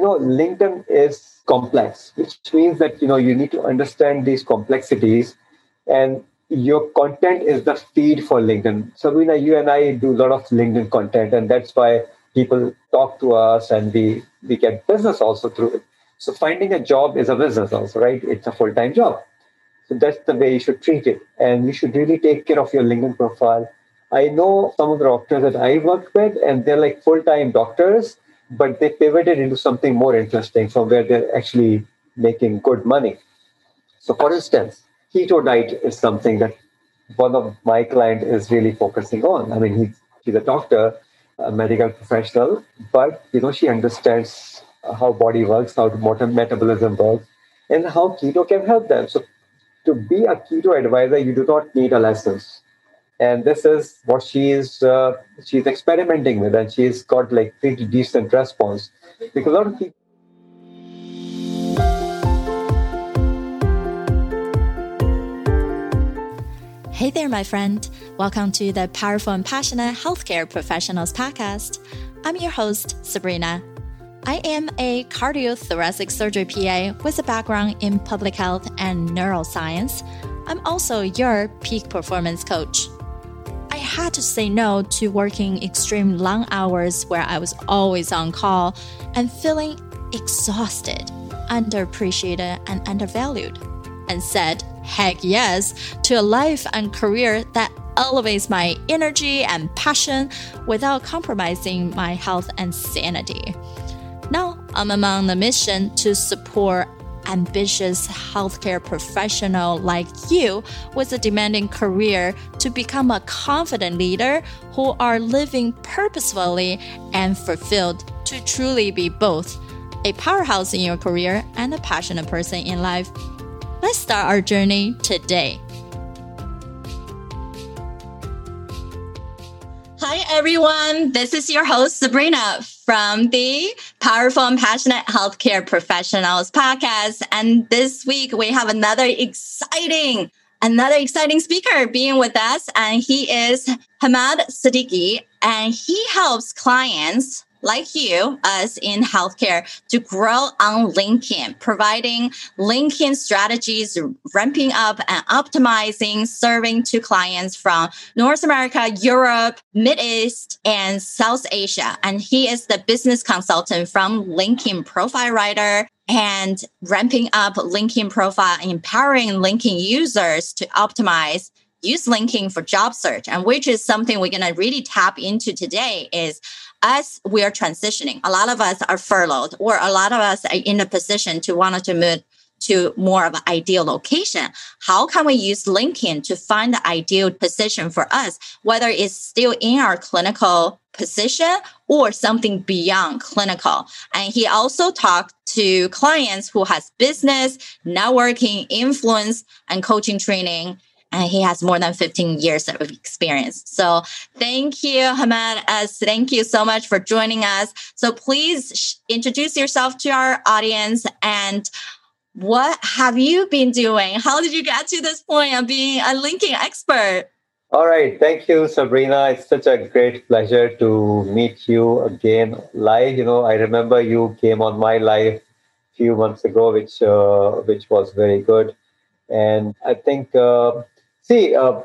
you know, LinkedIn is complex, which means that, you know, you need to understand these complexities and your content is the feed for LinkedIn. Sabrina, you and I do a lot of LinkedIn content, and that's why people talk to us and we, we get business also through it. So finding a job is a business also, right? It's a full-time job. So that's the way you should treat it. And you should really take care of your LinkedIn profile. I know some of the doctors that I work with, and they're like full-time doctors, but they pivoted into something more interesting from where they're actually making good money. So for instance, keto diet is something that one of my client is really focusing on. I mean, he's, he's a doctor, a medical professional, but you know, she understands how body works, how metabolism works, and how keto can help them. So to be a keto advisor, you do not need a license. And this is what she is uh, she's experimenting with, and she's got like pretty decent response because a lot of people Hey there, my friend. Welcome to the Powerful and Passionate Healthcare Professionals Podcast. I'm your host, Sabrina. I am a cardiothoracic surgery PA with a background in public health and neuroscience. I'm also your peak performance coach. Had to say no to working extreme long hours where I was always on call and feeling exhausted, underappreciated, and undervalued, and said heck yes to a life and career that elevates my energy and passion without compromising my health and sanity. Now, I'm among the mission to support ambitious healthcare professional like you with a demanding career to become a confident leader who are living purposefully and fulfilled to truly be both a powerhouse in your career and a passionate person in life. Let's start our journey today. Hi, everyone. This is your host, Sabrina from the Powerful and Passionate Healthcare Professionals podcast. And this week we have another exciting, another exciting speaker being with us. And he is Hamad Siddiqui, and he helps clients like you, us in healthcare, to grow on LinkedIn, providing LinkedIn strategies, ramping up and optimizing, serving to clients from North America, Europe, Mid East, and South Asia. And he is the business consultant from LinkedIn Profile Writer and ramping up LinkedIn profile, empowering LinkedIn users to optimize use LinkedIn for job search and which is something we're going to really tap into today is as we are transitioning, a lot of us are furloughed or a lot of us are in a position to want to move to more of an ideal location. How can we use LinkedIn to find the ideal position for us, whether it's still in our clinical position or something beyond clinical? And he also talked to clients who has business, networking, influence, and coaching training and he has more than 15 years of experience. So thank you, Hamad. As thank you so much for joining us. So please sh- introduce yourself to our audience and what have you been doing? How did you get to this point of being a LinkedIn expert? All right. Thank you, Sabrina. It's such a great pleasure to meet you again live. You know, I remember you came on my live a few months ago, which uh, which was very good. And I think uh, See, uh,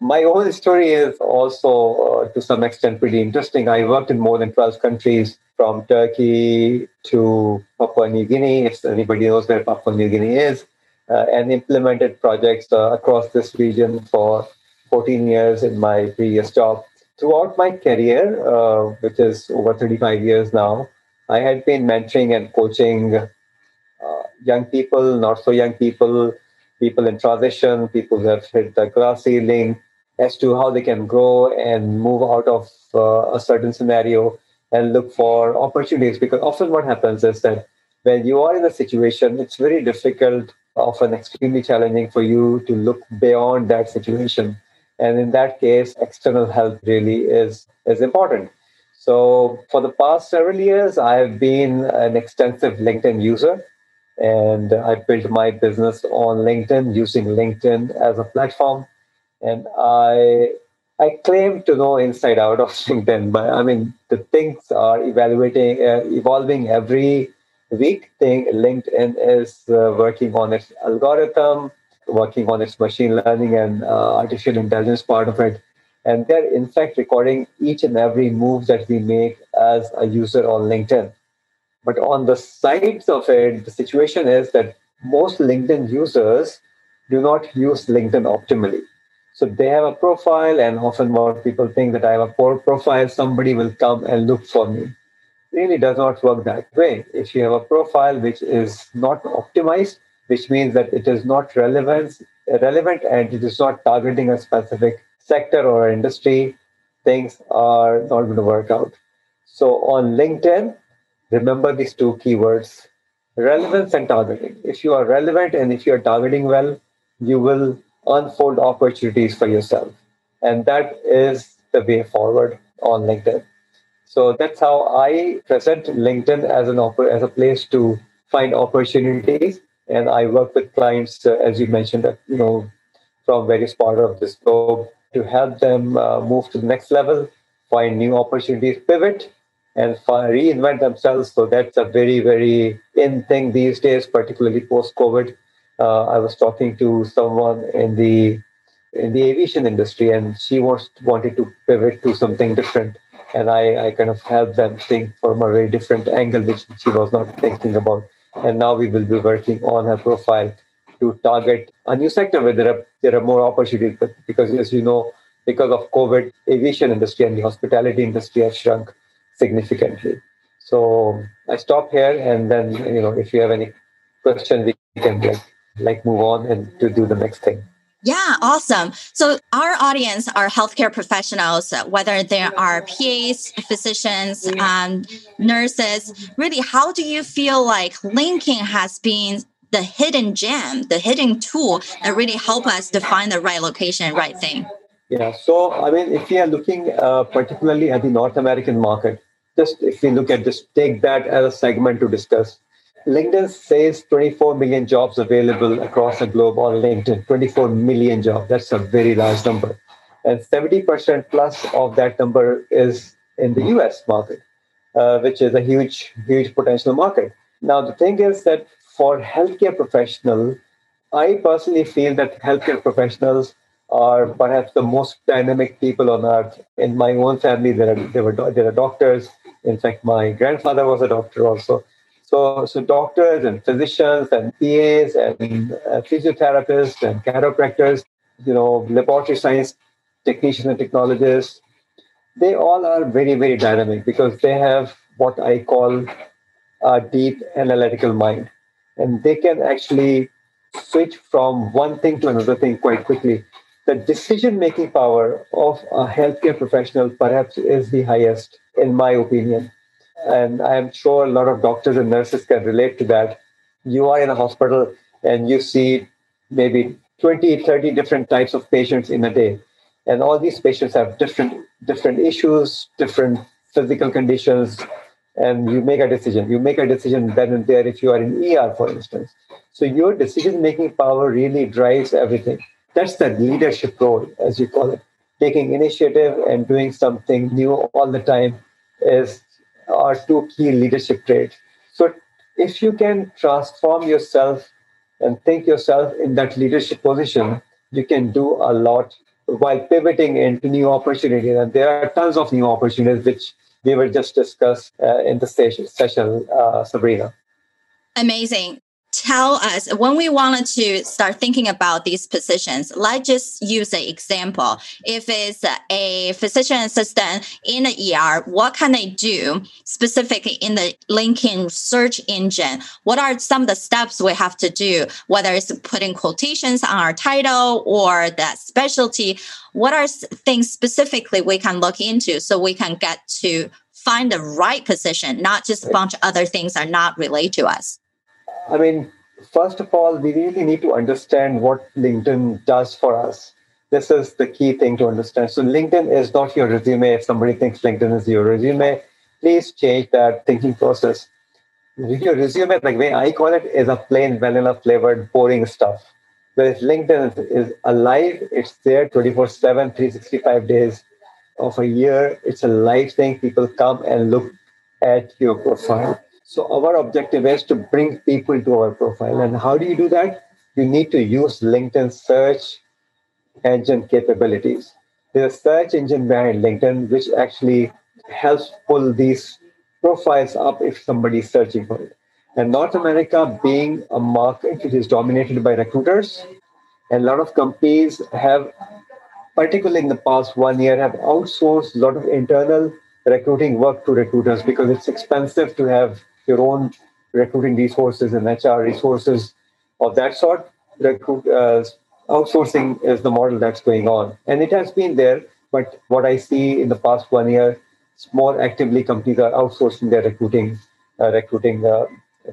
my own story is also uh, to some extent pretty interesting. I worked in more than 12 countries from Turkey to Papua New Guinea, if anybody knows where Papua New Guinea is, uh, and implemented projects uh, across this region for 14 years in my previous job. Throughout my career, uh, which is over 35 years now, I had been mentoring and coaching uh, young people, not so young people, people in transition, people who have hit the glass ceiling, as to how they can grow and move out of uh, a certain scenario and look for opportunities. Because often what happens is that when you are in a situation, it's very difficult, often extremely challenging for you to look beyond that situation. And in that case, external help really is, is important. So for the past several years, I have been an extensive LinkedIn user and I built my business on LinkedIn using LinkedIn as a platform. And I I claim to know inside out of LinkedIn, but I mean the things are evaluating, uh, evolving every week. thing. LinkedIn is uh, working on its algorithm, working on its machine learning and uh, artificial intelligence part of it. And they're in fact recording each and every move that we make as a user on LinkedIn. But on the sides of it, the situation is that most LinkedIn users do not use LinkedIn optimally. So they have a profile, and often what people think that I have a poor profile, somebody will come and look for me. really does not work that way. If you have a profile which is not optimized, which means that it is not relevant, relevant and it is not targeting a specific sector or industry, things are not going to work out. So on LinkedIn, remember these two keywords relevance and targeting. If you are relevant and if you are targeting well, you will unfold opportunities for yourself. And that is the way forward on LinkedIn. So that's how I present LinkedIn as an op- as a place to find opportunities. And I work with clients, uh, as you mentioned, uh, you know, from various parts of this globe to help them uh, move to the next level, find new opportunities, pivot, and reinvent themselves. So that's a very, very in thing these days, particularly post COVID. Uh, I was talking to someone in the in the aviation industry, and she was wanted to pivot to something different. And I, I kind of helped them think from a very different angle, which she was not thinking about. And now we will be working on her profile to target a new sector where there are there are more opportunities. But because as you know, because of COVID, aviation industry and the hospitality industry have shrunk significantly. So I stop here, and then you know if you have any question, we can like like move on and to do the next thing. Yeah, awesome. So our audience are healthcare professionals, whether they are PAs, physicians, um, nurses. Really, how do you feel like LinkedIn has been the hidden gem, the hidden tool that really help us to find the right location, right thing? Yeah. So I mean, if we are looking uh, particularly at the North American market, just if we look at just take that as a segment to discuss LinkedIn says 24 million jobs available across the globe on LinkedIn. 24 million jobs. That's a very large number. And 70% plus of that number is in the US market, uh, which is a huge, huge potential market. Now, the thing is that for healthcare professionals, I personally feel that healthcare professionals are perhaps the most dynamic people on earth. In my own family, there are, there, were, there are doctors. In fact, my grandfather was a doctor also. So, so doctors and physicians and PAs and uh, physiotherapists and chiropractors, you know, laboratory science technicians and technologists, they all are very, very dynamic because they have what I call a deep analytical mind. And they can actually switch from one thing to another thing quite quickly. The decision making power of a healthcare professional perhaps is the highest, in my opinion and I'm sure a lot of doctors and nurses can relate to that. You are in a hospital and you see maybe 20, 30 different types of patients in a day. And all these patients have different different issues, different physical conditions, and you make a decision. You make a decision then and there if you are in ER, for instance. So your decision-making power really drives everything. That's the leadership role, as you call it. Taking initiative and doing something new all the time is are two key leadership traits. So if you can transform yourself and think yourself in that leadership position, you can do a lot while pivoting into new opportunities. And there are tons of new opportunities which we will just discuss uh, in the session, session uh, Sabrina. Amazing tell us when we wanted to start thinking about these positions let's just use an example. If it's a physician assistant in the er what can they do specifically in the linkedin search engine? What are some of the steps we have to do whether it's putting quotations on our title or that specialty? What are things specifically we can look into so we can get to find the right position not just a bunch of other things are not related to us I mean, first of all, we really need to understand what LinkedIn does for us. This is the key thing to understand. So, LinkedIn is not your resume. If somebody thinks LinkedIn is your resume, please change that thinking process. Your resume, like the way I call it, is a plain vanilla flavored, boring stuff. Whereas LinkedIn is alive, it's there 24 7, 365 days of a year. It's a live thing. People come and look at your profile. So our objective is to bring people to our profile. And how do you do that? You need to use LinkedIn search engine capabilities. There's a search engine behind LinkedIn which actually helps pull these profiles up if somebody is searching for it. And North America being a market which is dominated by recruiters, and a lot of companies have, particularly in the past one year, have outsourced a lot of internal recruiting work to recruiters because it's expensive to have your own recruiting resources and HR resources of that sort. Recruit, uh, outsourcing is the model that's going on, and it has been there. But what I see in the past one year, more actively companies are outsourcing their recruiting, uh, recruiting uh,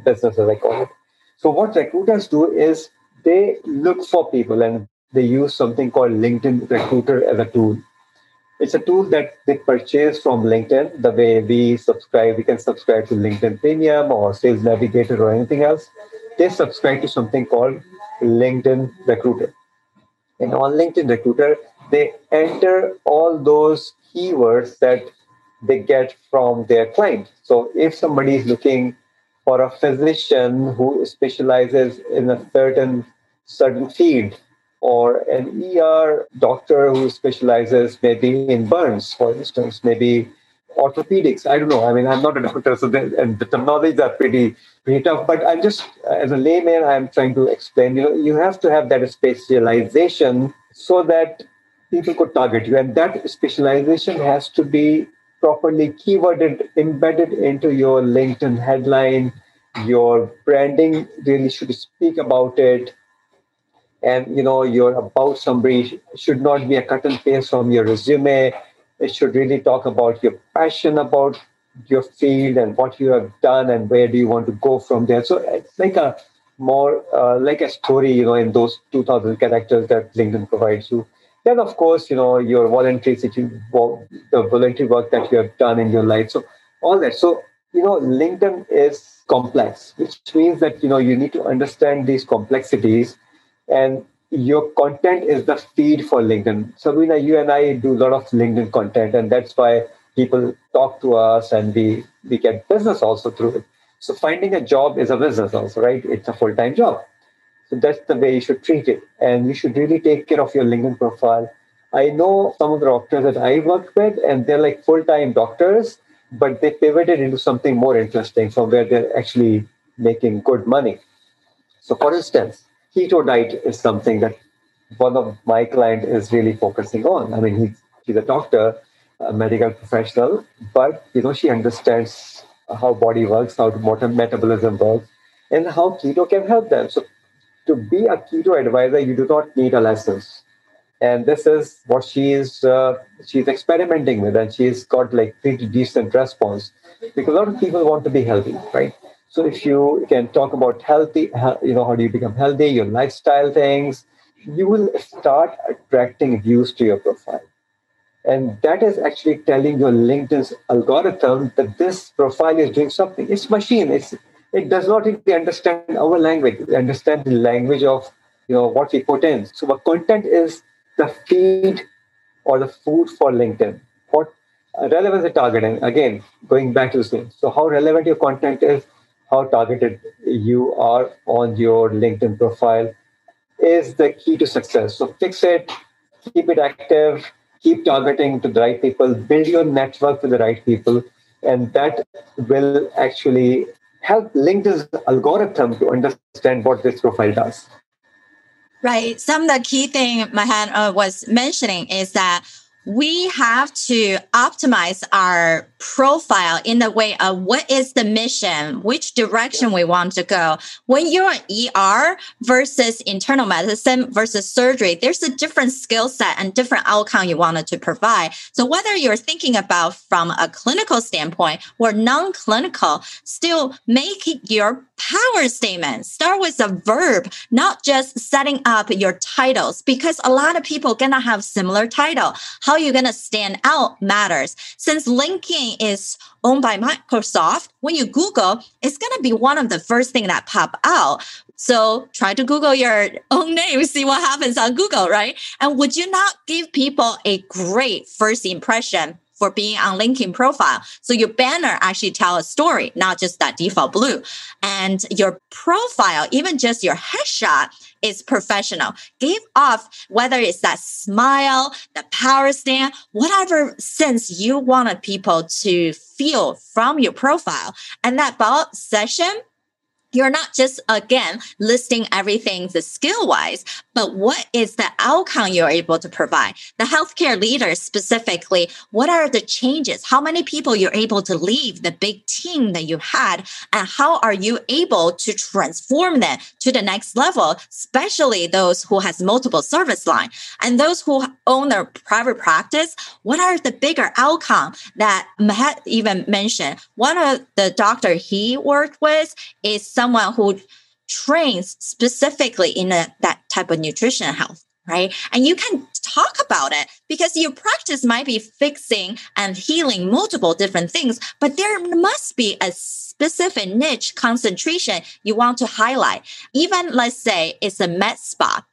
business, as I call it. So what recruiters do is they look for people and they use something called LinkedIn Recruiter as a tool. It's a tool that they purchase from LinkedIn. The way we subscribe, we can subscribe to LinkedIn Premium or Sales Navigator or anything else. They subscribe to something called LinkedIn Recruiter. And on LinkedIn Recruiter, they enter all those keywords that they get from their client. So if somebody is looking for a physician who specializes in a certain certain field, or an ER doctor who specializes maybe in burns, for instance, maybe orthopedics. I don't know. I mean, I'm not a doctor, so the, and the terminologies are pretty pretty tough. But I'm just, as a layman, I'm trying to explain. You know, you have to have that specialization so that people could target you, and that specialization has to be properly keyworded, embedded into your LinkedIn headline. Your branding really should speak about it and you know your about somebody should not be a cut and paste from your resume. It should really talk about your passion about your field and what you have done and where do you want to go from there. So it's like a more uh, like a story you know in those 2000 characters that linkedin provides you. Then of course you know your voluntary situation the voluntary work that you have done in your life. So all that. So you know linkedin is complex which means that you know you need to understand these complexities and your content is the feed for LinkedIn. Sabrina, you and I do a lot of LinkedIn content, and that's why people talk to us and we, we get business also through it. So finding a job is a business also, right? It's a full-time job. So that's the way you should treat it. And you should really take care of your LinkedIn profile. I know some of the doctors that I work with, and they're like full-time doctors, but they pivoted into something more interesting from where they're actually making good money. So for instance, keto diet is something that one of my client is really focusing on. I mean, he's, she's a doctor, a medical professional, but you know, she understands how body works, how metabolism works, and how keto can help them. So, to be a keto advisor, you do not need a license, and this is what she is uh, she's experimenting with, and she's got like pretty decent response because a lot of people want to be healthy, right? So if you can talk about healthy, you know, how do you become healthy, your lifestyle things, you will start attracting views to your profile. And that is actually telling your LinkedIn's algorithm that this profile is doing something. It's machine. It's it does not really understand our language. It understands the language of you know what we put in. So our content is the feed or the food for LinkedIn. What relevance is targeting? Again, going back to the same. So how relevant your content is how targeted you are on your LinkedIn profile is the key to success. So fix it, keep it active, keep targeting to the right people, build your network with the right people, and that will actually help LinkedIn's algorithm to understand what this profile does. Right. Some of the key thing Mahan uh, was mentioning is that we have to optimize our profile in the way of what is the mission, which direction we want to go. When you're an ER versus internal medicine versus surgery, there's a different skill set and different outcome you wanted to provide. So whether you're thinking about from a clinical standpoint or non-clinical, still make your power statement. Start with a verb, not just setting up your titles, because a lot of people gonna have similar title. How you gonna stand out matters. Since LinkedIn is owned by Microsoft, when you Google, it's to be one of the first thing that pop out. So try to Google your own name, see what happens on Google, right? And would you not give people a great first impression? For being on LinkedIn profile. So your banner actually tell a story, not just that default blue. And your profile, even just your headshot is professional. Give off whether it's that smile, the power stand, whatever sense you wanted people to feel from your profile. And that about session you're not just again listing everything the skill wise but what is the outcome you're able to provide? The healthcare leaders specifically what are the changes? How many people you're able to leave the big team that you had and how are you able to transform them to the next level especially those who has multiple service line? And those who own their private practice what are the bigger outcome that Mahat even mentioned? One of the doctor he worked with is someone who trains specifically in a, that type of nutrition health right? And you can talk about it because your practice might be fixing and healing multiple different things, but there must be a specific niche concentration you want to highlight. Even let's say it's a med spa.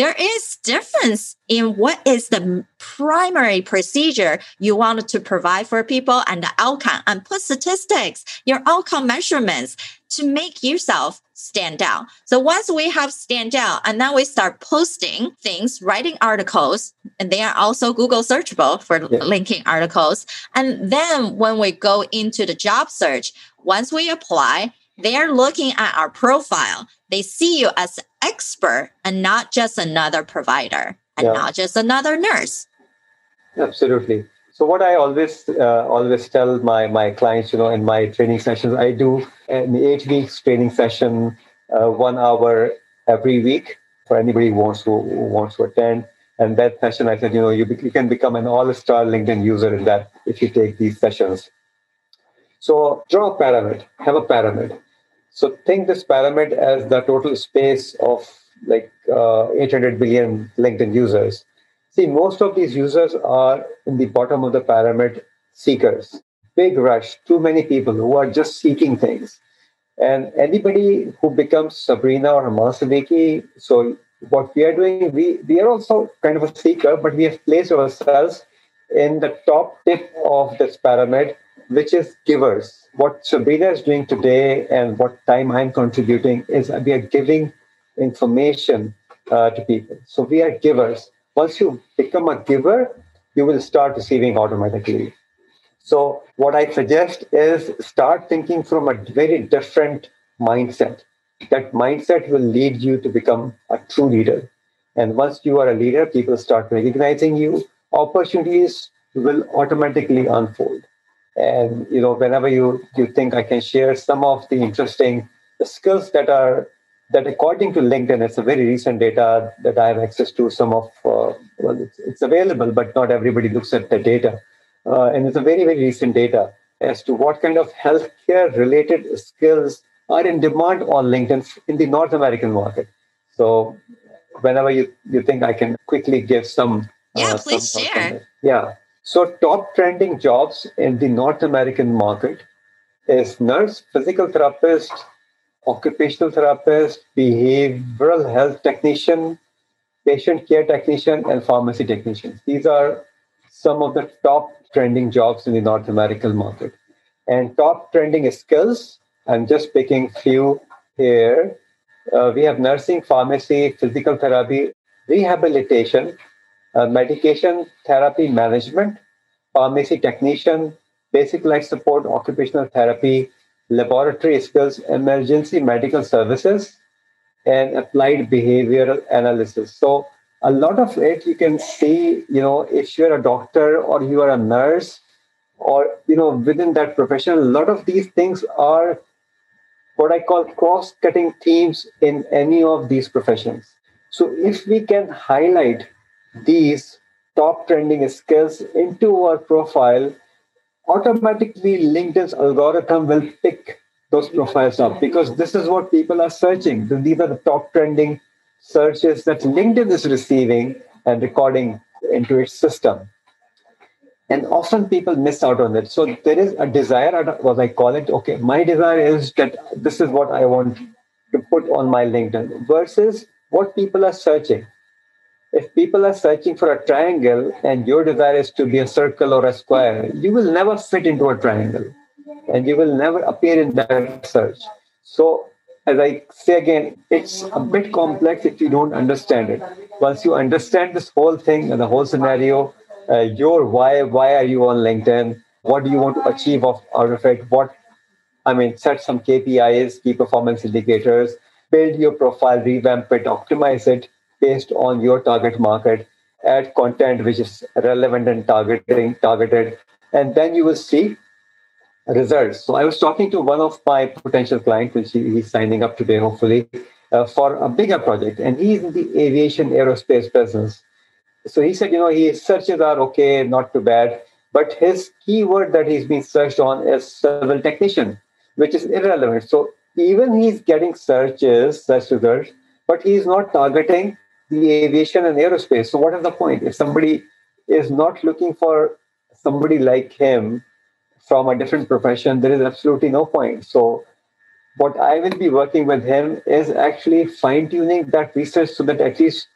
There is difference in what is the primary procedure you want to provide for people and the outcome and put statistics, your outcome measurements to make yourself stand out. So once we have stand out and then we start posting things, writing articles, and they are also Google searchable for yeah. LinkedIn articles. And then when we go into the job search, once we apply, they're looking at our profile. They see you as expert and not just another provider and yeah. not just another nurse. Absolutely. So what I always uh, always tell my my clients, you know, in my training sessions, I do an eight weeks training session, uh, one hour every week for anybody who wants to who wants to attend. And that session, I said, you know, you, be, you can become an all-star LinkedIn user in that if you take these sessions. So draw a pyramid, have a pyramid. So think this pyramid as the total space of like uh, 800 billion LinkedIn users. See, most of these users are in the bottom of the pyramid seekers. Big rush, too many people who are just seeking things. And anybody who becomes Sabrina or Amal Siddiqui, so what we are doing, we, we are also kind of a seeker, but we have placed ourselves in the top tip of this pyramid, which is givers. What Sabrina is doing today and what time I'm contributing is we are giving information uh, to people. So we are givers once you become a giver, you will start receiving automatically. So, what I suggest is start thinking from a very different mindset. That mindset will lead you to become a true leader. And once you are a leader, people start recognizing you. Opportunities will automatically unfold. And you know, whenever you you think I can share some of the interesting skills that are that according to LinkedIn, it's a very recent data that I have access to. Some of, uh, well, it's, it's, available, but not everybody looks at the data. Uh, and it's a very, very recent data as to what kind of healthcare related skills are in demand on LinkedIn in the North American market. So, whenever you, you think I can quickly give some. Uh, yeah, please some share. Yeah. So, top trending jobs in the North American market is nurse, physical therapist, occupational therapist, behavioral health technician, patient care technician, and pharmacy technicians. These are some of the top trending jobs in the North American market. And top trending skills, I'm just picking few here. Uh, we have nursing, pharmacy, physical therapy, rehabilitation, uh, medication therapy management, pharmacy technician, basic life support, occupational therapy, laboratory skills, emergency medical services, and applied behavioral analysis. So a lot of it you can see, you know, if you're a doctor or you are a nurse, or you know, within that profession, a lot of these things are what I call cross-cutting themes in any of these professions. So if we can highlight these top trending skills into our profile automatically LinkedIn's algorithm will pick those profiles up because this is what people are searching. These are the top trending searches that LinkedIn is receiving and recording into its system. And often people miss out on it. So there is a desire, what I call it, okay, my desire is that this is what I want to put on my LinkedIn versus what people are searching. If people are searching for a triangle and your desire is to be a circle or a square, you will never fit into a triangle and you will never appear in that search. So, as I say again, it's a bit complex if you don't understand it. Once you understand this whole thing and the whole scenario, uh, your why, why are you on LinkedIn? What do you want to achieve of, out of it? What, I mean, set some KPIs, key performance indicators, build your profile, revamp it, optimize it based on your target market, add content which is relevant and targeting targeted, and then you will see results. So I was talking to one of my potential clients, which he's signing up today, hopefully, uh, for a bigger project, and he's in the aviation aerospace business. So he said, you know, his searches are okay, not too bad, but his keyword that he's been searched on is civil technician, which is irrelevant. So even he's getting searches, search results, but he's not targeting the aviation and aerospace. So what is the point? If somebody is not looking for somebody like him from a different profession, there is absolutely no point. So what I will be working with him is actually fine tuning that research so that at least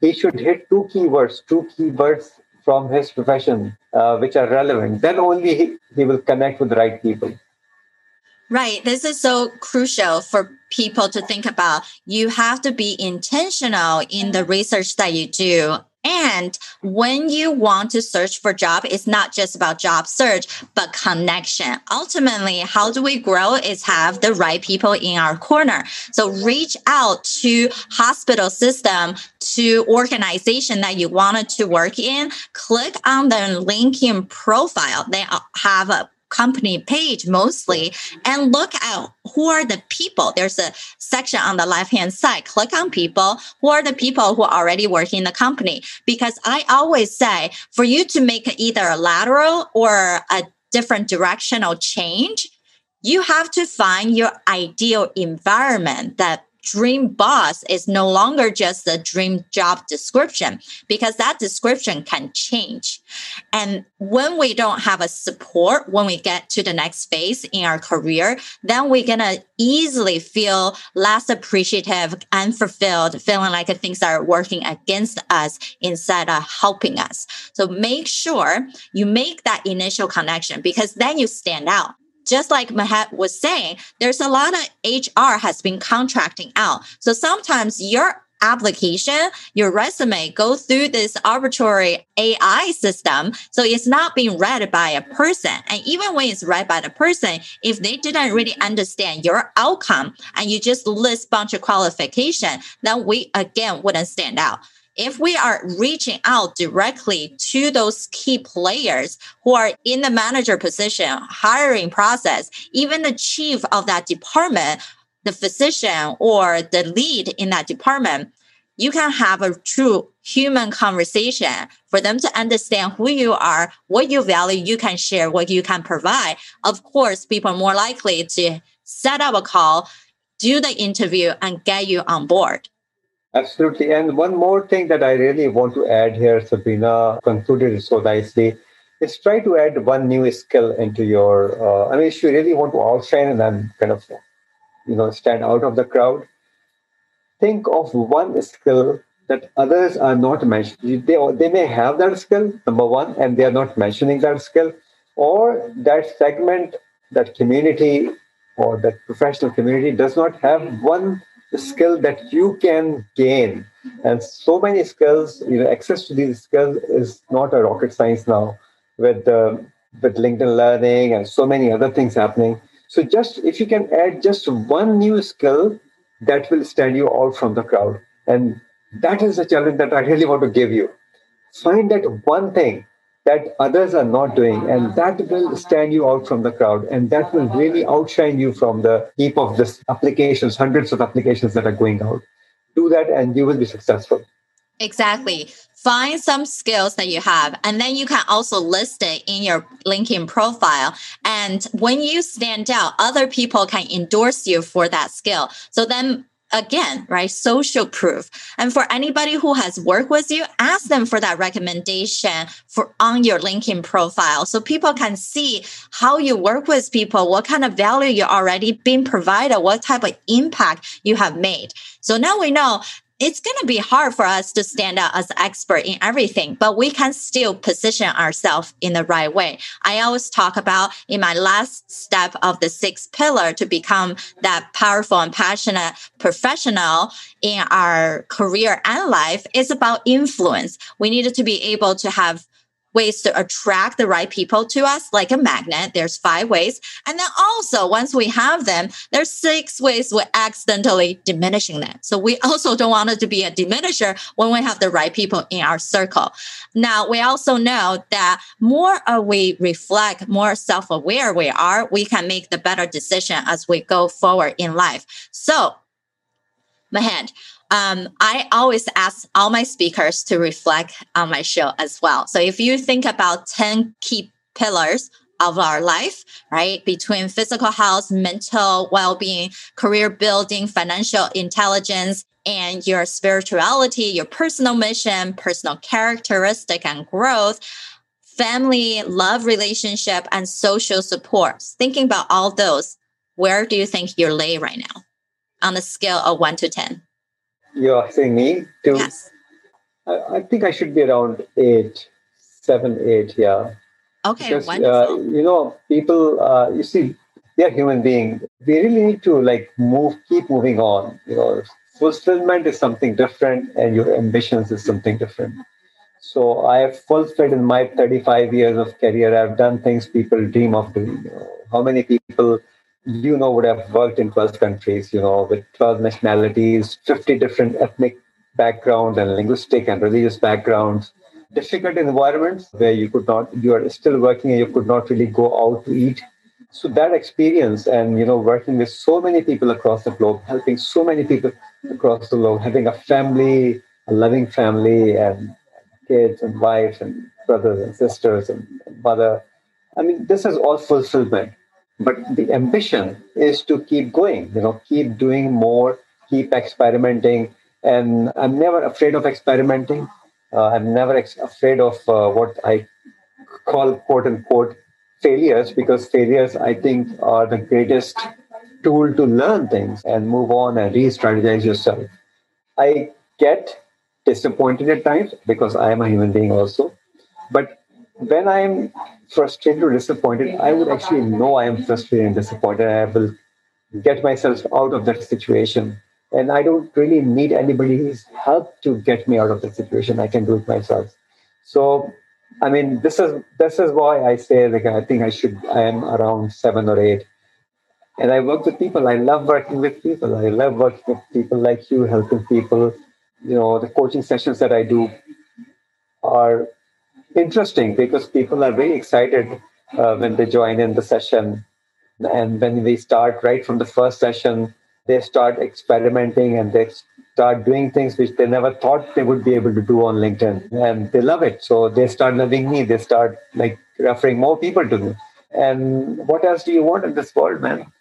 he should hit two keywords, two keywords from his profession, uh, which are relevant. Then only he, he will connect with the right people. Right. This is so crucial for people to think about. You have to be intentional in the research that you do. And when you want to search for job, it's not just about job search, but connection. Ultimately, how do we grow is have the right people in our corner. So reach out to hospital system, to organization that you wanted to work in. Click on the LinkedIn profile. They have a company page mostly and look at who are the people. There's a section on the left hand side. Click on people. Who are the people who are already working in the company? Because I always say for you to make either a lateral or a different directional change, you have to find your ideal environment that dream boss is no longer just a dream job description because that description can change. And when we don't have a support, when we get to the next phase in our career, then we're going to easily feel less appreciative and fulfilled, feeling like things are working against us instead of helping us. So make sure you make that initial connection because then you stand out just like Mahat was saying, there's a lot of HR has been contracting out. So sometimes your application, your resume go through this arbitrary AI system. So it's not being read by a person. And even when it's read by the person, if they didn't really understand your outcome and you just list bunch of qualification, then we again wouldn't stand out if we are reaching out directly to those key players who are in the manager position, hiring process, even the chief of that department, the physician or the lead in that department, you can have a true human conversation for them to understand who you are, what you value, you can share, what you can provide. Of course, people are more likely to set up a call, do the interview, and get you on board. Absolutely. And one more thing that I really want to add here, Sabrina concluded so nicely, is try to add one new skill into your, uh, I mean, if you really want to outshine and then kind of, you know, stand out of the crowd, think of one skill that others are not mentioning. They, they may have that skill, number one, and they are not mentioning that skill, or that segment, that community, or that professional community does not have one skill that you can gain. And so many skills, you know, access to these skills is not a rocket science now with uh, with LinkedIn Learning and so many other things happening. So just if you can add just one new skill, that will stand you out from the crowd. And that is the challenge that I really want to give you. Find that one thing that others are not doing. And that will stand you out from the crowd. And that will really outshine you from the heap of this applications, hundreds of applications that are going out. Do that and you will be successful. Exactly. Find some skills that you have, and then you can also list it in your LinkedIn profile. And when you stand out, other people can endorse you for that skill. So then again, right? Social proof. And for anybody who has worked with you, ask them for that recommendation for on your LinkedIn profile so people can see how you work with people, what kind of value you're already been provided, what type of impact you have made. So now we know it's going to be hard for us to stand out as expert in everything, but we can still position ourselves in the right way. I always talk about in my last step of the six pillar to become that powerful and passionate professional in our career and life is about influence. We needed to be able to have ways to attract the right people to us, like a magnet. There's five ways. And then also, once we have them, there's six ways we're accidentally diminishing them. So we also don't want it to be a diminisher when we have the right people in our circle. Now, we also know that more we reflect, more self-aware we are, we can make the better decision as we go forward in life. So, Mahend, um, I always ask all my speakers to reflect on my show as well. So if you think about 10 key pillars of our life, right? Between physical health, mental well being, career building, financial intelligence, and your spirituality, your personal mission, personal characteristic and growth, family, love relationship, and social support. Thinking about all those, where do you think you're lay right now on the scale of one to 10? You're saying me to? Yes. I, I, think I should be around eight, seven, eight. Yeah. Okay. Because, wonderful. Uh, you know, people. Uh, you see, they're human beings. We really need to like move, keep moving on. You know, fulfillment is something different, and your ambitions is something different. So I have fulfilled in my 35 years of career. I've done things people dream of doing. You know, how many people you know would have worked in 12 countries, you know, with 12 nationalities, 50 different ethnic backgrounds and linguistic and religious backgrounds, difficult environments where you could not, you are still working and you could not really go out to eat. So that experience and, you know, working with so many people across the globe, helping so many people across the globe, having a family, a loving family and kids and wives and brothers and sisters and mother. I mean, this is all fulfillment but the ambition is to keep going you know keep doing more keep experimenting. And i'm never afraid of experimenting. Uh, i'm never ex- afraid of uh, what i call quote unquote failures because failures i think are the greatest tool to learn things and move on and re-strategize yourself. I get disappointed at times because i am a human being also. But when i'm frustrated or disappointed, I would actually know I am frustrated and disappointed. I will get myself out of that situation. And I don't really need anybody's help to get me out of that situation. I can do it myself. So, I mean, this is this is why I say like I think I should I am around seven or eight. And I work with people. I love working with people. I love working with people like you, helping people. You know, the coaching sessions that I do are interesting because people are very excited uh, when they join in the session. And when we start right from the first session, they start experimenting and they start doing things which they never thought they would be able to do on LinkedIn. And they love it. So they start loving me. They start like referring more people to me. And what else do you want in this world, man?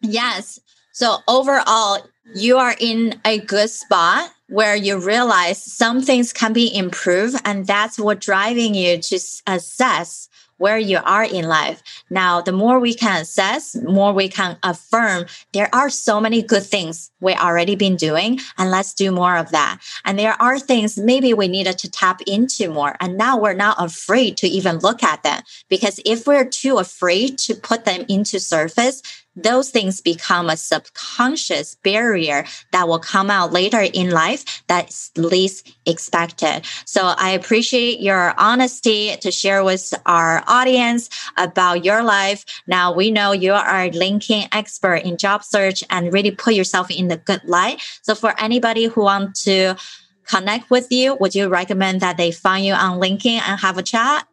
Yes. So overall, you are in a good spot where you realize some things can be improved and that's what driving you to assess where you are in life. Now, the more we can assess, more we can affirm there are so many good things we already been doing and let's do more of that. And there are things maybe we needed to tap into more. And now we're not afraid to even look at them because if we're too afraid to put them into surface, those things become a subconscious barrier that will come out later in life that's least expected. So I appreciate your honesty to share with our audience about your life. Now we know you are a LinkedIn expert in job search and really put yourself in the good light. So for anybody who want to connect with you, would you recommend that they find you on LinkedIn and have a chat?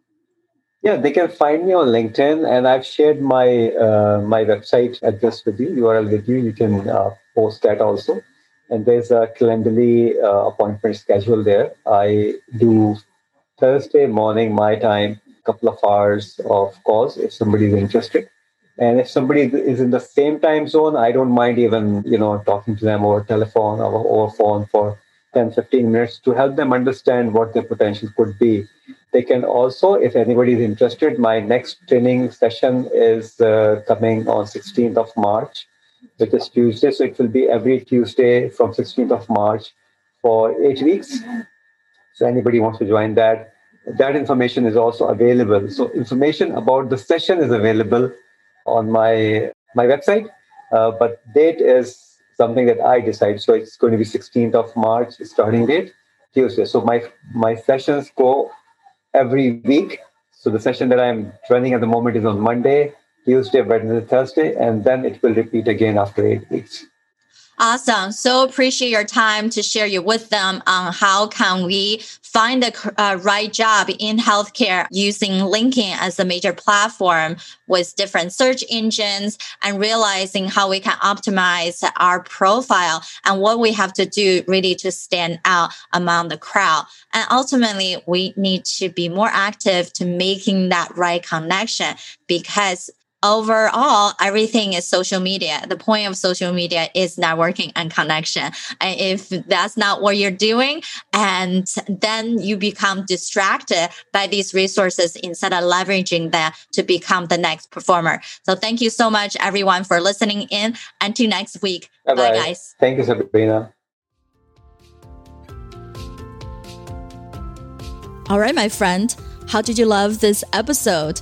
Yeah, they can find me on LinkedIn, and I've shared my uh, my website address with you, URL with you. You can uh, post that also. And there's a Calendly uh, appointment schedule there. I do Thursday morning my time, couple of hours of calls if somebody is interested. And if somebody is in the same time zone, I don't mind even you know talking to them over telephone or over phone for 10, 15 minutes to help them understand what their potential could be they can also, if anybody is interested, my next training session is uh, coming on 16th of March, which is Tuesday. So it will be every Tuesday from 16th of March for eight weeks. So anybody wants to join that, that information is also available. So information about the session is available on my my website, uh, but date is something that I decide. So it's going to be 16th of March, starting date, Tuesday. So my my sessions go every week. So the session that I'm running at the moment is on Monday, Tuesday, Wednesday, Thursday, and then it will repeat again after eight weeks. Awesome. So appreciate your time to share you with them on how can we find the uh, right job in healthcare using LinkedIn as a major platform with different search engines and realizing how we can optimize our profile and what we have to do really to stand out among the crowd. And ultimately, we need to be more active to making that right connection because overall everything is social media. The point of social media is networking and connection. And if that's not what you're doing and then you become distracted by these resources instead of leveraging them to become the next performer. So thank you so much everyone for listening in. Until next week. Bye-bye. bye guys. Thank you sabrina. All right my friend. How did you love this episode